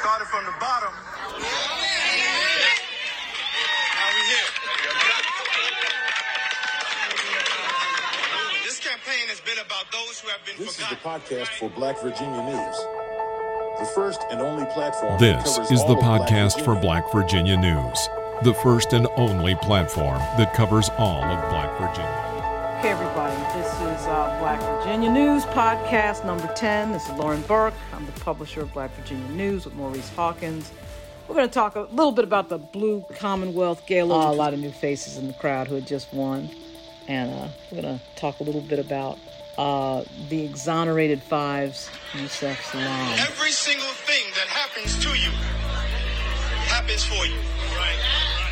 Started from the bottom. Now we here. This campaign has been about those who have been This is the podcast for Black Virginia News, the first and only platform. This covers is the of Black for Black Virginia News, the first and only platform that covers all of Black Virginia. Virginia News podcast number 10. This is Lauren Burke. I'm the publisher of Black Virginia News with Maurice Hawkins. We're going to talk a little bit about the Blue Commonwealth Gala. Uh, a lot of new faces in the crowd who had just won. And uh, we're going to talk a little bit about uh, the exonerated fives, Yusef Salaam. Every single thing that happens to you happens for you. Right?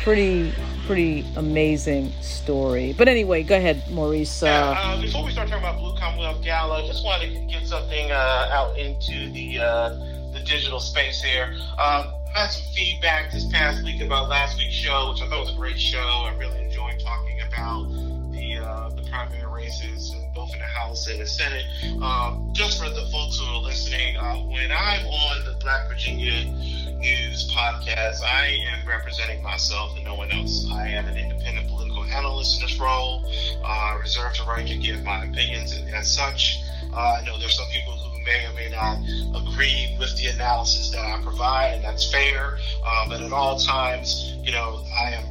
Pretty, pretty amazing story. But anyway, go ahead, Maurice. Uh, Uh, before we start talking about Blue Commonwealth Gala, just wanted to get something uh, out into the uh, the digital space here. Um, had some feedback this past week about last week's show, which I thought was a great show. I really enjoyed talking about the uh, the primary races, both in the House and the Senate. Um, just for the folks who are listening, uh, when I'm on the Black Virginia News podcast, I am representing myself and no one else. I am an independent political analyst in this role, uh, reserved the right to give my opinions as such. Uh, I know there's some people who may or may not agree with the analysis that I provide, and that's fair. Uh, but at all times, you know, I am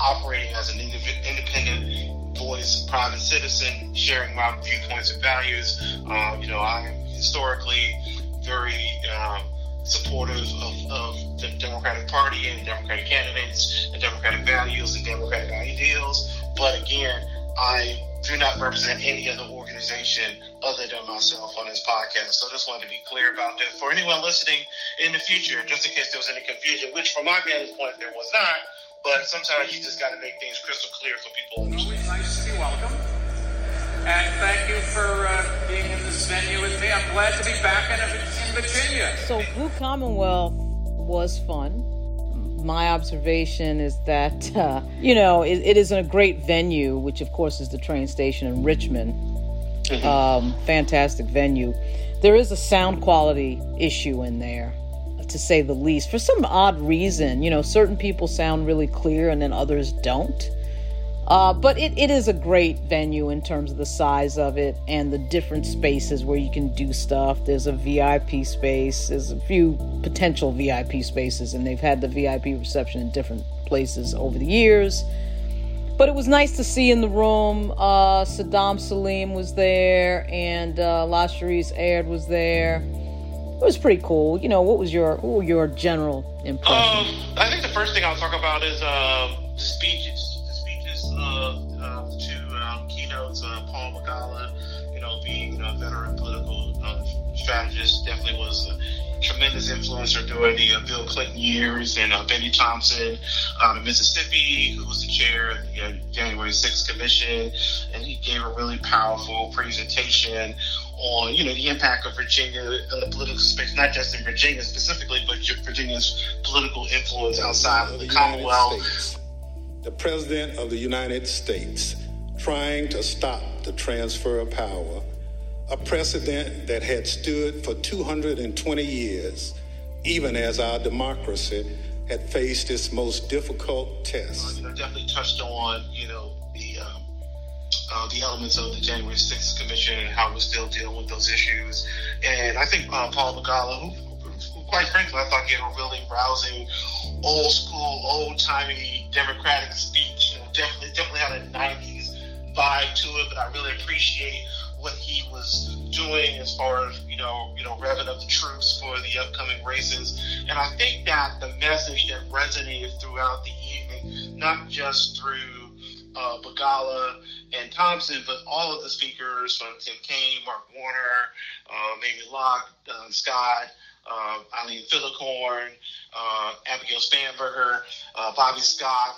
operating as an independent voice, private citizen, sharing my viewpoints and values. Uh, you know, I am historically very um, supportive of, of the Democratic Party and Democratic candidates and Democratic values and Democratic ideals. But again, I do not represent any other organization other than myself on this podcast. So I just wanted to be clear about that. For anyone listening in the future, just in case there was any confusion, which from my vantage point there was not, but sometimes you just got to make things crystal clear so people understand. Always nice to be welcome. And thank you for uh, venue with me. I'm glad to be back in, in Virginia. So Blue Commonwealth was fun. My observation is that uh, you know it, it is in a great venue, which of course is the train station in Richmond. Um, fantastic venue. There is a sound quality issue in there, to say the least. For some odd reason, you know, certain people sound really clear and then others don't. Uh, but it, it is a great venue in terms of the size of it and the different spaces where you can do stuff. There's a VIP space, there's a few potential VIP spaces, and they've had the VIP reception in different places over the years. But it was nice to see in the room. Uh, Saddam Salim was there, and uh, Lashrecse Aird was there. It was pretty cool. You know, what was your what your general impression? Um, I think the first thing I'll talk about is uh, the strategist, definitely was a tremendous influencer during the uh, Bill Clinton years, and uh, Bennie Thompson out of Mississippi, who was the chair of the uh, January 6th Commission, and he gave a really powerful presentation on you know the impact of Virginia in the political space, not just in Virginia specifically, but Virginia's political influence outside of the United Commonwealth. States, the President of the United States trying to stop the transfer of power, a precedent that had stood for 220 years, even as our democracy had faced its most difficult test. you know, definitely touched on, you know, the um, uh, the elements of the January 6th Commission and how we're still dealing with those issues. And I think uh, Paul Begala, who, who, quite frankly, I thought gave a really rousing, old school, old timey Democratic speech. You know, definitely, definitely had a 90s vibe to it, but I really appreciate what he was doing as far as you know, you know, revving up the troops for the upcoming races. And I think that the message that resonated throughout the evening, not just through uh, Begala and Thompson, but all of the speakers from Tim Kaine, Mark Warner, uh, Mamie Locke, Scott, uh, Eileen Filler-Corn, uh, Abigail Spanberger, uh, Bobby Scott,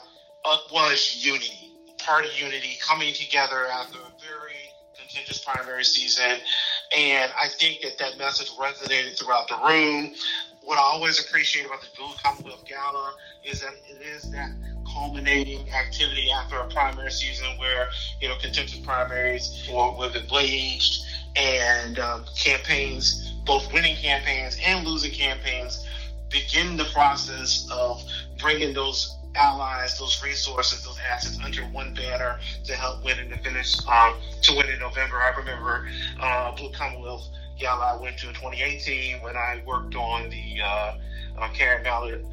was unity, party unity, coming together after a very contentious primary season. And I think that that message resonated throughout the room. What I always appreciate about the Blue Commonwealth Gala is that it is that culminating activity after a primary season where, you know, contentious primaries were, were waged and um, campaigns, both winning campaigns and losing campaigns, begin the process of bringing those allies, those resources, those assets under one banner to help win and to finish um, to win in November. I remember uh, Blue Commonwealth Gala I went to in 2018 when I worked on the uh, uh, Karen Mallard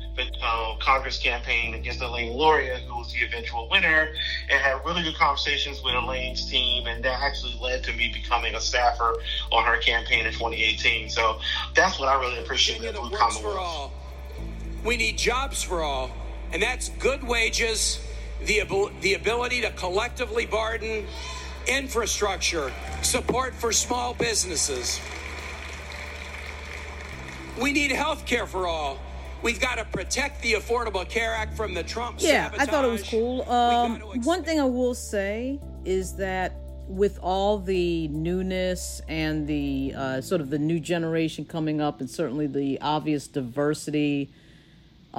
uh, Congress campaign against Elaine Luria, who was the eventual winner, and had really good conversations with Elaine's team, and that actually led to me becoming a staffer on her campaign in 2018. So that's what I really appreciate at Blue Commonwealth. We need jobs for all and that's good wages, the, the ability to collectively bargain, infrastructure, support for small businesses. We need health care for all. We've got to protect the Affordable Care Act from the Trump Yeah, sabotage. I thought it was cool. Um, one thing I will say is that with all the newness and the uh, sort of the new generation coming up, and certainly the obvious diversity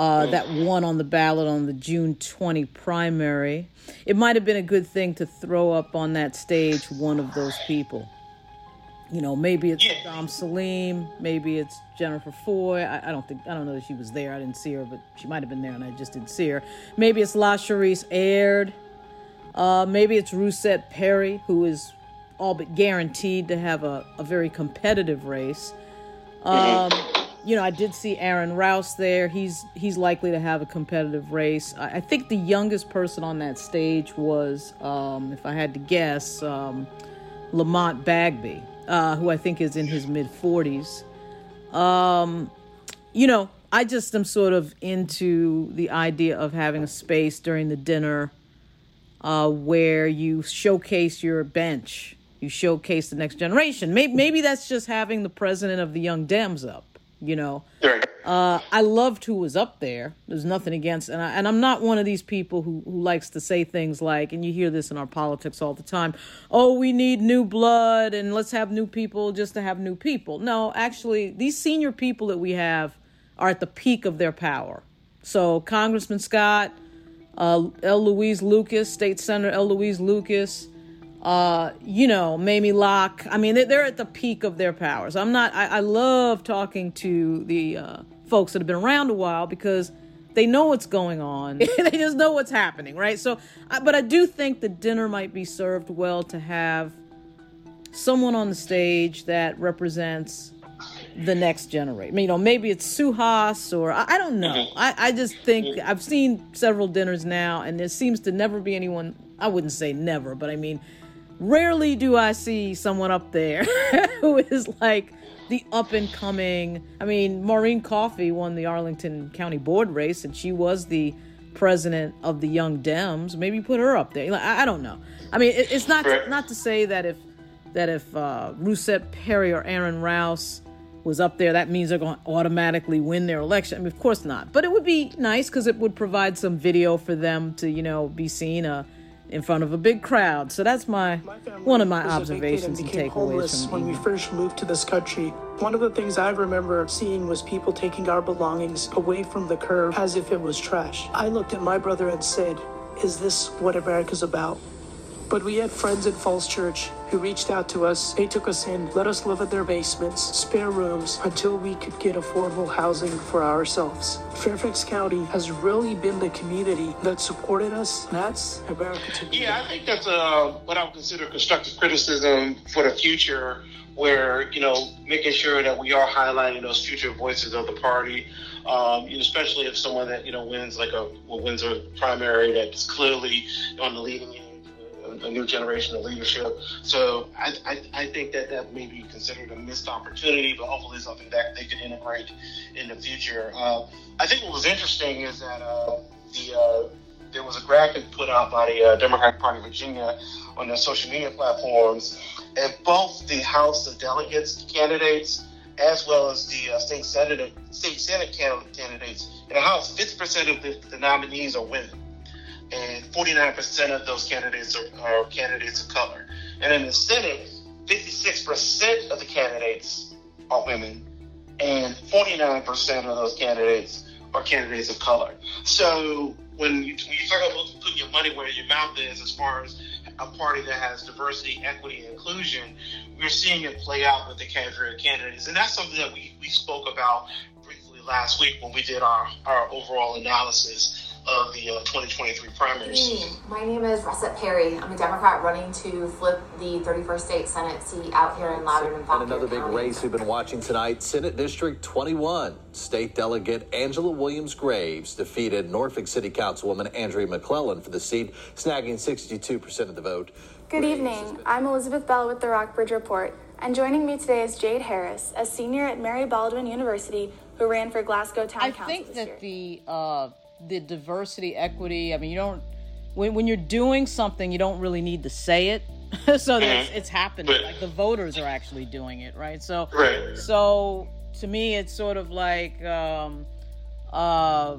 uh, that won on the ballot on the June 20 primary. It might have been a good thing to throw up on that stage one of those people. You know, maybe it's Dom Salim, maybe it's Jennifer Foy. I, I, don't think I don't know that she was there. I didn't see her, but she might have been there, and I just didn't see her. Maybe it's Lashrecse Aird. Uh, maybe it's Russet Perry, who is all but guaranteed to have a, a very competitive race. Um, you know, I did see Aaron Rouse there. He's he's likely to have a competitive race. I, I think the youngest person on that stage was, um, if I had to guess, um, Lamont Bagby, uh, who I think is in his mid 40s. Um, you know, I just am sort of into the idea of having a space during the dinner uh, where you showcase your bench, you showcase the next generation. Maybe, maybe that's just having the president of the Young Dems up you know. Uh, I loved who was up there. There's nothing against, and I, and I'm not one of these people who who likes to say things like, and you hear this in our politics all the time. Oh, we need new blood, and let's have new people just to have new people. No, actually, these senior people that we have are at the peak of their power. So Congressman Scott, uh, L. Louise Lucas, State Senator L. Louise Lucas, uh, you know, Mamie Locke. I mean, they're at the peak of their powers. I'm not, I, I love talking to the uh, folks that have been around a while because they know what's going on. they just know what's happening, right? So, but I do think the dinner might be served well to have someone on the stage that represents the next generation. You know, maybe it's Suhas or I, I don't know. Mm-hmm. I, I just think I've seen several dinners now, and there seems to never be anyone. I wouldn't say never, but I mean, rarely do I see someone up there who is like the up and coming. I mean, Maureen Coffey won the Arlington County Board race, and she was the president of the Young Dems. Maybe put her up there. I, I don't know. I mean, it, it's not to, not to say that if that if uh, Perry or Aaron Rouse was up there, that means they're going to automatically win their election. I mean, of course not. But it would be nice because it would provide some video for them to, you know, be seen. Uh, in front of a big crowd. So that's my, my one of my observations and takeaways from when we first moved to this country. One of the things I remember seeing was people taking our belongings away from the curb as if it was trash. I looked at my brother and said, "Is this what America's about?" But we had friends at Falls Church who reached out to us. They took us in, let us live in their basements, spare rooms, until we could get affordable housing for ourselves. Fairfax County has really been the community that supported us. That's America to me. Yeah, I think that's uh, what I would consider constructive criticism for the future where you know making sure that we are highlighting those future voices of the party, um, especially if someone that you know wins like a wins a primary that's clearly on the leading a new generation of leadership. So I, I, I, think that that may be considered a missed opportunity, but hopefully something that they could integrate in the future. Uh, I think what was interesting is that uh, the uh, there was a graphic put out by the uh, Democratic Party of Virginia on their social media platforms, and both the House of Delegates candidates as well as the uh, state senate state senate candidates in the House, 50% of the, the nominees are women and 49% of those candidates are, are candidates of color. And in the Senate, 56% of the candidates are women, and 49% of those candidates are candidates of color. So when you, when you talk about putting your money where your mouth is, as far as a party that has diversity, equity, and inclusion, we're seeing it play out with the cadre of candidates. And that's something that we, we spoke about briefly last week when we did our, our overall analysis of the uh, 2023 primaries. My name is Russet Perry. I'm a Democrat running to flip the 31st state Senate seat out here in Loudoun and And another big race we've been watching tonight Senate District 21. State Delegate Angela Williams Graves defeated Norfolk City Councilwoman Andria McClellan for the seat, snagging 62% of the vote. Good evening. I'm Elizabeth Bell with the Rockbridge Report, and joining me today is Jade Harris, a senior at Mary Baldwin University who ran for Glasgow Town I Council. think this that year. the uh, the diversity, equity. I mean, you don't when when you're doing something, you don't really need to say it. so that it's, it's happening. Right. Like the voters are actually doing it, right? So Right. so to me, it's sort of like. Um, uh,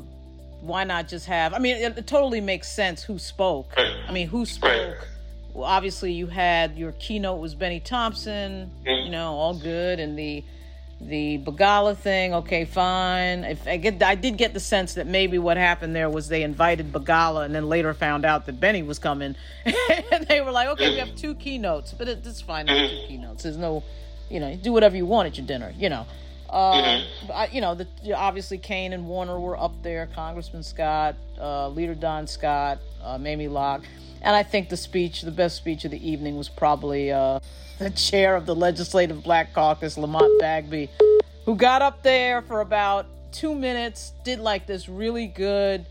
why not just have? I mean, it, it totally makes sense who spoke. I mean, who spoke? Well, obviously, you had your keynote was Bennie Thompson. You know, all good, and the the Begala thing. Okay, fine. If I get, I did get the sense that maybe what happened there was they invited Begala, and then later found out that Bennie was coming, and they were like, okay, we have two keynotes, but it, it's fine. Two keynotes. There's no, you know, do whatever you want at your dinner. You know. Uh, but I, you know, the, obviously Kaine and Warner were up there. Congressman Scott, uh, Leader Don Scott, uh, Mamie Locke, and I think the speech, the best speech of the evening, was probably uh, the chair of the Legislative Black Caucus, Lamont Bagby, who got up there for about two minutes, did like this really good,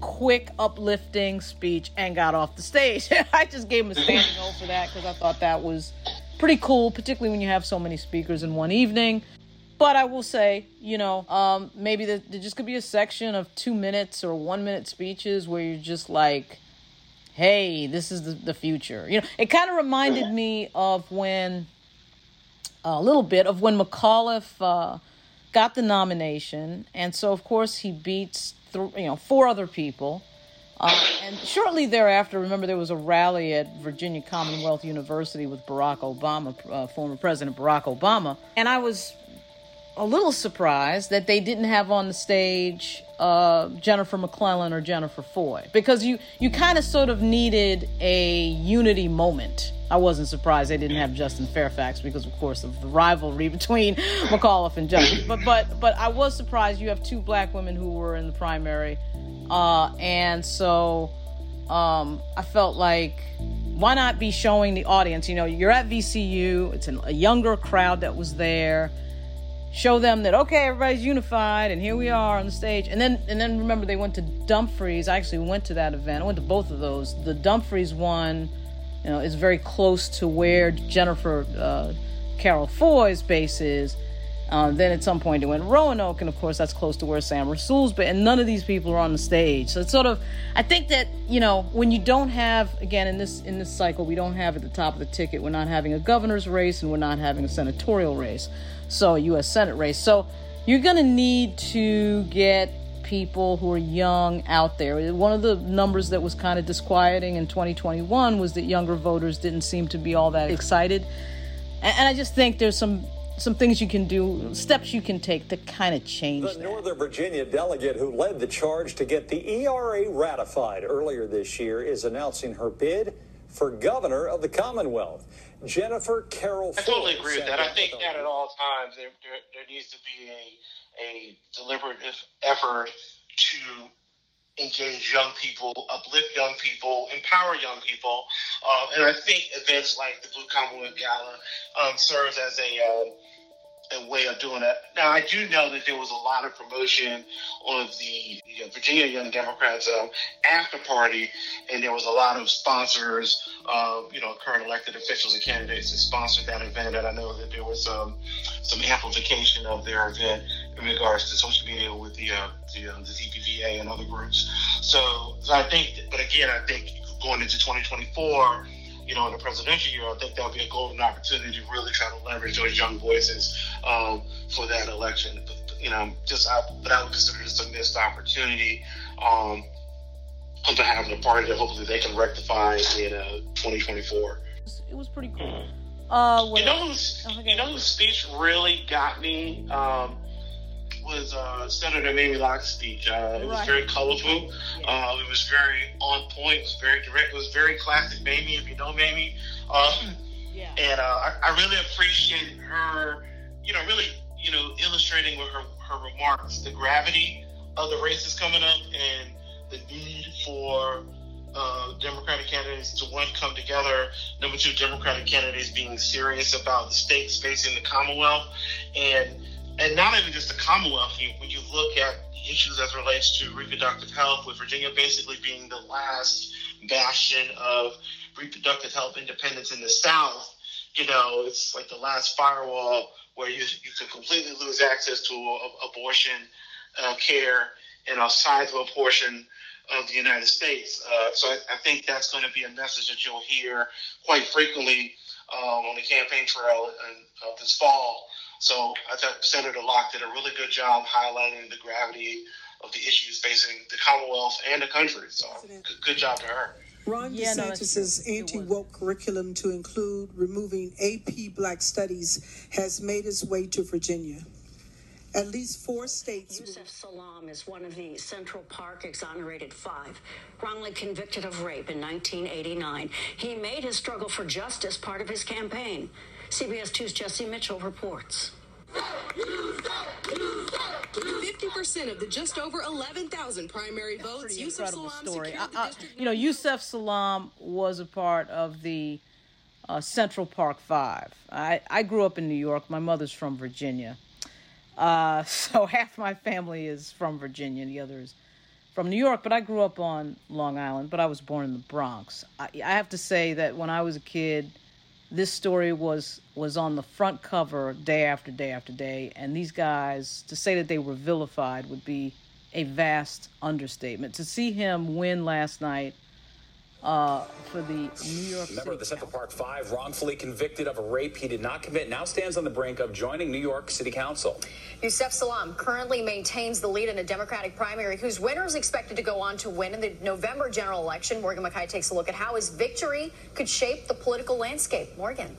quick, uplifting speech, and got off the stage. I just gave him a standing O for that because I thought that was pretty cool, particularly when you have so many speakers in one evening. But I will say, you know, um, maybe there, there just could be a section of two minutes or one minute speeches where you're just like, hey, this is the, the future. You know, it kind of reminded me of when, a little bit of when McAuliffe uh, got the nomination. And so, of course, he beats, th- you know, four other people. Uh, and shortly thereafter, remember there was a rally at Virginia Commonwealth University with Barack Obama, uh, former President Barack Obama. And I was a little surprised that they didn't have on the stage uh, Jennifer McClellan or Jennifer Foy because you you kind of sort of needed a unity moment. I wasn't surprised they didn't have Justin Fairfax because, of course, of the rivalry between McAuliffe and Justin. But but but I was surprised you have two black women who were in the primary, uh, and so um, I felt like why not be showing the audience? You know, you're at VCU. It's an, a younger crowd that was there show them that okay everybody's unified and here we are on the stage. And then and then remember they went to dumfries. I actually went to that event. I went to both of those. The dumfries one you know is very close to where jennifer uh, carroll foy's base is uh, then at some point it went roanoke and of course that's close to where sam rasoul's base and none of these people are on the stage so it's sort of i think that you know when you don't have again in this in this cycle we don't have at the top of the ticket we're not having a governor's race and we're not having a senatorial race so a U.S. Senate race. So you're going to need to get people who are young out there. One of the numbers that was kind of disquieting in 2021 was that younger voters didn't seem to be all that excited. And I just think there's some some things you can do, steps you can take to kind of change The Northern Virginia delegate who led the charge to get the ERA ratified earlier this year is announcing her bid for governor of the Commonwealth. Jennifer Carroll. I totally Ford agree with that. I think that at all times there, there, there needs to be a, a deliberative effort to engage young people, uplift young people, empower young people. Uh, and I think events like the Blue Commonwealth Gala um, serves as a, uh, a way of doing that. Now, I do know that there was a lot of promotion of the you know, Virginia Young Democrats um, after party, and there was a lot of sponsors, uh, you know, current elected officials and candidates that sponsored that event. And I know that there was um, some amplification of their event in regards to social media with the uh, the, uh, the ZPVA and other groups. So, so I think, but again, I think going into 2024 you know, in the presidential year, I think that'll be a golden opportunity to really try to leverage those young voices um, for that election. But, you know, just I, but I would consider this a missed opportunity um, on behalf of the party that hopefully they can rectify in uh, 2024. It was pretty cool. Uh, you know, who's, you know whose speech really got me um, was uh, Senator Mamie Locke's speech. Uh, it was Right. very colorful. Uh, it was very on point. It was very direct. It was very classic Mamie, if you know Mamie. Um, And uh, I, I really appreciated her, you know, really, you know, illustrating with her her remarks, the gravity of the races coming up and the need for uh, Democratic candidates to one come together. Number two, Democratic candidates being serious about the stakes facing the Commonwealth, and and not even just the Commonwealth. You, When you look at issues as relates to reproductive health, with Virginia basically being the last bastion of reproductive health independence in the South, you know, it's like the last firewall where you you can completely lose access to a, abortion uh, care in a sizable portion of the United States. Uh, so I, I, think that's going to be a message that you'll hear quite frequently um, on the campaign trail in, uh, this fall. So I thought Senator Locke did a really good job highlighting the gravity of the issues facing the Commonwealth and the country. So good, good job to her. Ron yeah, DeSantis' no, anti woke curriculum to include removing AP Black Studies has made its way to Virginia. At least four states. Yusef Salaam is one of the Central Park exonerated five, wrongly convicted of rape in 1989. He made his struggle for justice part of his campaign. CBS 2's Jesse Mitchell reports. 50% of the just over 11,000 primary votes, Yusef Salaam story. I, I, you know, Yusef Salaam was a part of the uh, Central Park Five. I, I grew up in New York. My mother's from Virginia. Uh, so half my family is from Virginia, the others from New York. But I grew up on Long Island, but I was born in the Bronx. I, I have to say that when I was a kid, this story was was on the front cover day after day after day, and these guys to say that they were vilified would be a vast understatement. To see him win last night uh, for the New York Member City of the Central Park Five, wrongfully convicted of a rape he did not commit, now stands on the brink of joining New York City Council. Yusef Salaam currently maintains the lead in a Democratic primary whose winner is expected to go on to win in the November general election. Morgan McKay takes a look at how his victory could shape the political landscape. Morgan.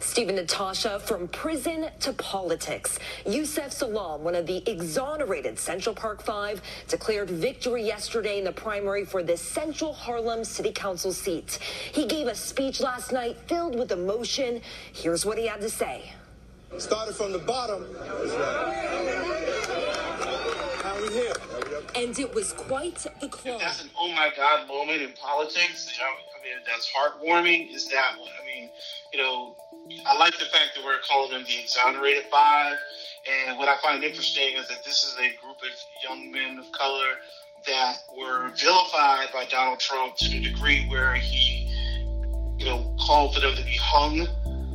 Stephen Natasha, from prison to politics. Yusef Salaam, one of the exonerated Central Park Five, declared victory yesterday in the primary for the Central Harlem City Council seat. He gave a speech last night filled with emotion. Here's what he had to say. Started from the bottom. How we here? And it was quite the climb. That's an oh my God moment in politics. I mean, that's heartwarming. Is that one? I mean, you know, I like the fact that we're calling them the exonerated five. And what I find interesting is that this is a group of young men of color that were vilified by Donald Trump to the degree where he, you know, called for them to be hung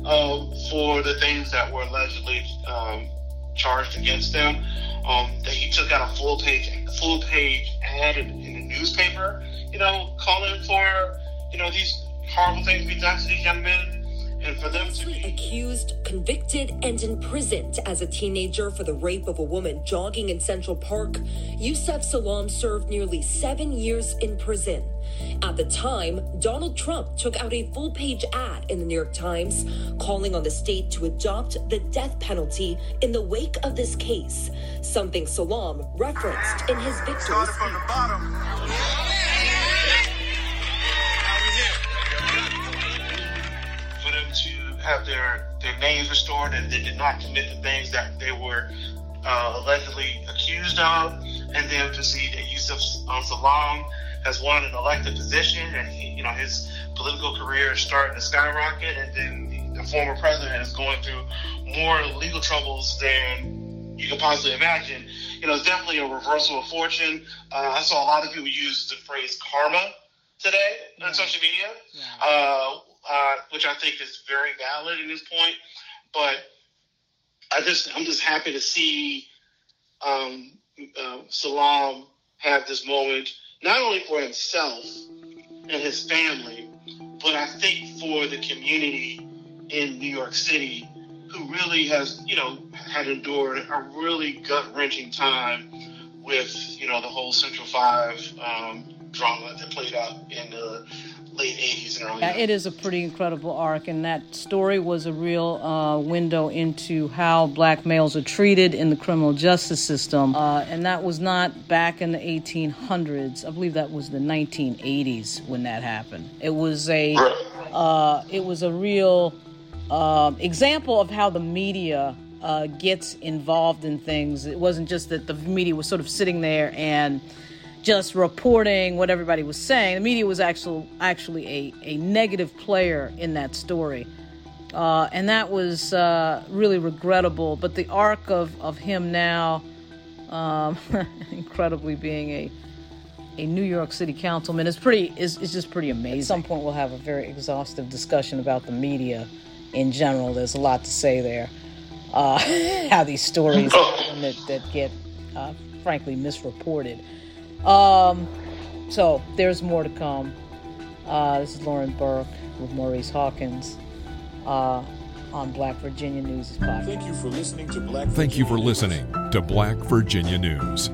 uh, for the things that were allegedly um, charged against them. Um, that he took out a full page, full page ad in, in the newspaper, you know, calling for, you know, these horrible things to be done to these young men and for them to be accused, convicted, and imprisoned as a teenager for the rape of a woman jogging in Central Park, Yusef Salaam served nearly seven years in prison. At the time, Donald Trump took out a full page ad in the New York Times calling on the state to adopt the death penalty in the wake of this case, something Salaam referenced in his victory speech. Have their, their names restored and they did not commit the things that they were uh, allegedly accused of. And then to see that Yusef um, Salaam has won an elected position and he, you know his political career is starting to skyrocket. And then the, former president is going through more legal troubles than you can possibly imagine. You know, it's definitely a reversal of fortune. Uh, I saw a lot of people use the phrase karma today on social media. Yeah. Uh, uh, which I think is very valid in this point. But I just I'm just happy to see um, uh, Salaam have this moment not only for himself and his family, but I think for the community in New York City who really has you know had endured a really gut wrenching time with you know the whole Central Five um, drama that played out in the late 80s and early yeah, It is a pretty incredible arc, and that story was a real uh, window into how black males are treated in the criminal justice system. Uh, and that was not back in the 1800s. I believe that was the 1980s when that happened. It was a, uh, it was a real uh, example of how the media uh, gets involved in things. It wasn't just that the media was sort of sitting there and just reporting what everybody was saying. The media was actually actually a, a negative player in that story. Uh, and that was uh, really regrettable. But the arc of, of him now, um, incredibly being a a New York City councilman, is pretty is, is just pretty amazing. At some point, we'll have a very exhaustive discussion about the media in general. There's a lot to say there. Uh, how these stories that, that get, uh, frankly, misreported. Um, so there's more to come. Uh, this is Lauren Burke with Maurice Hawkins uh, on Black Virginia News podcast. Thank you for listening to Black. Thank you for listening to Black Virginia News.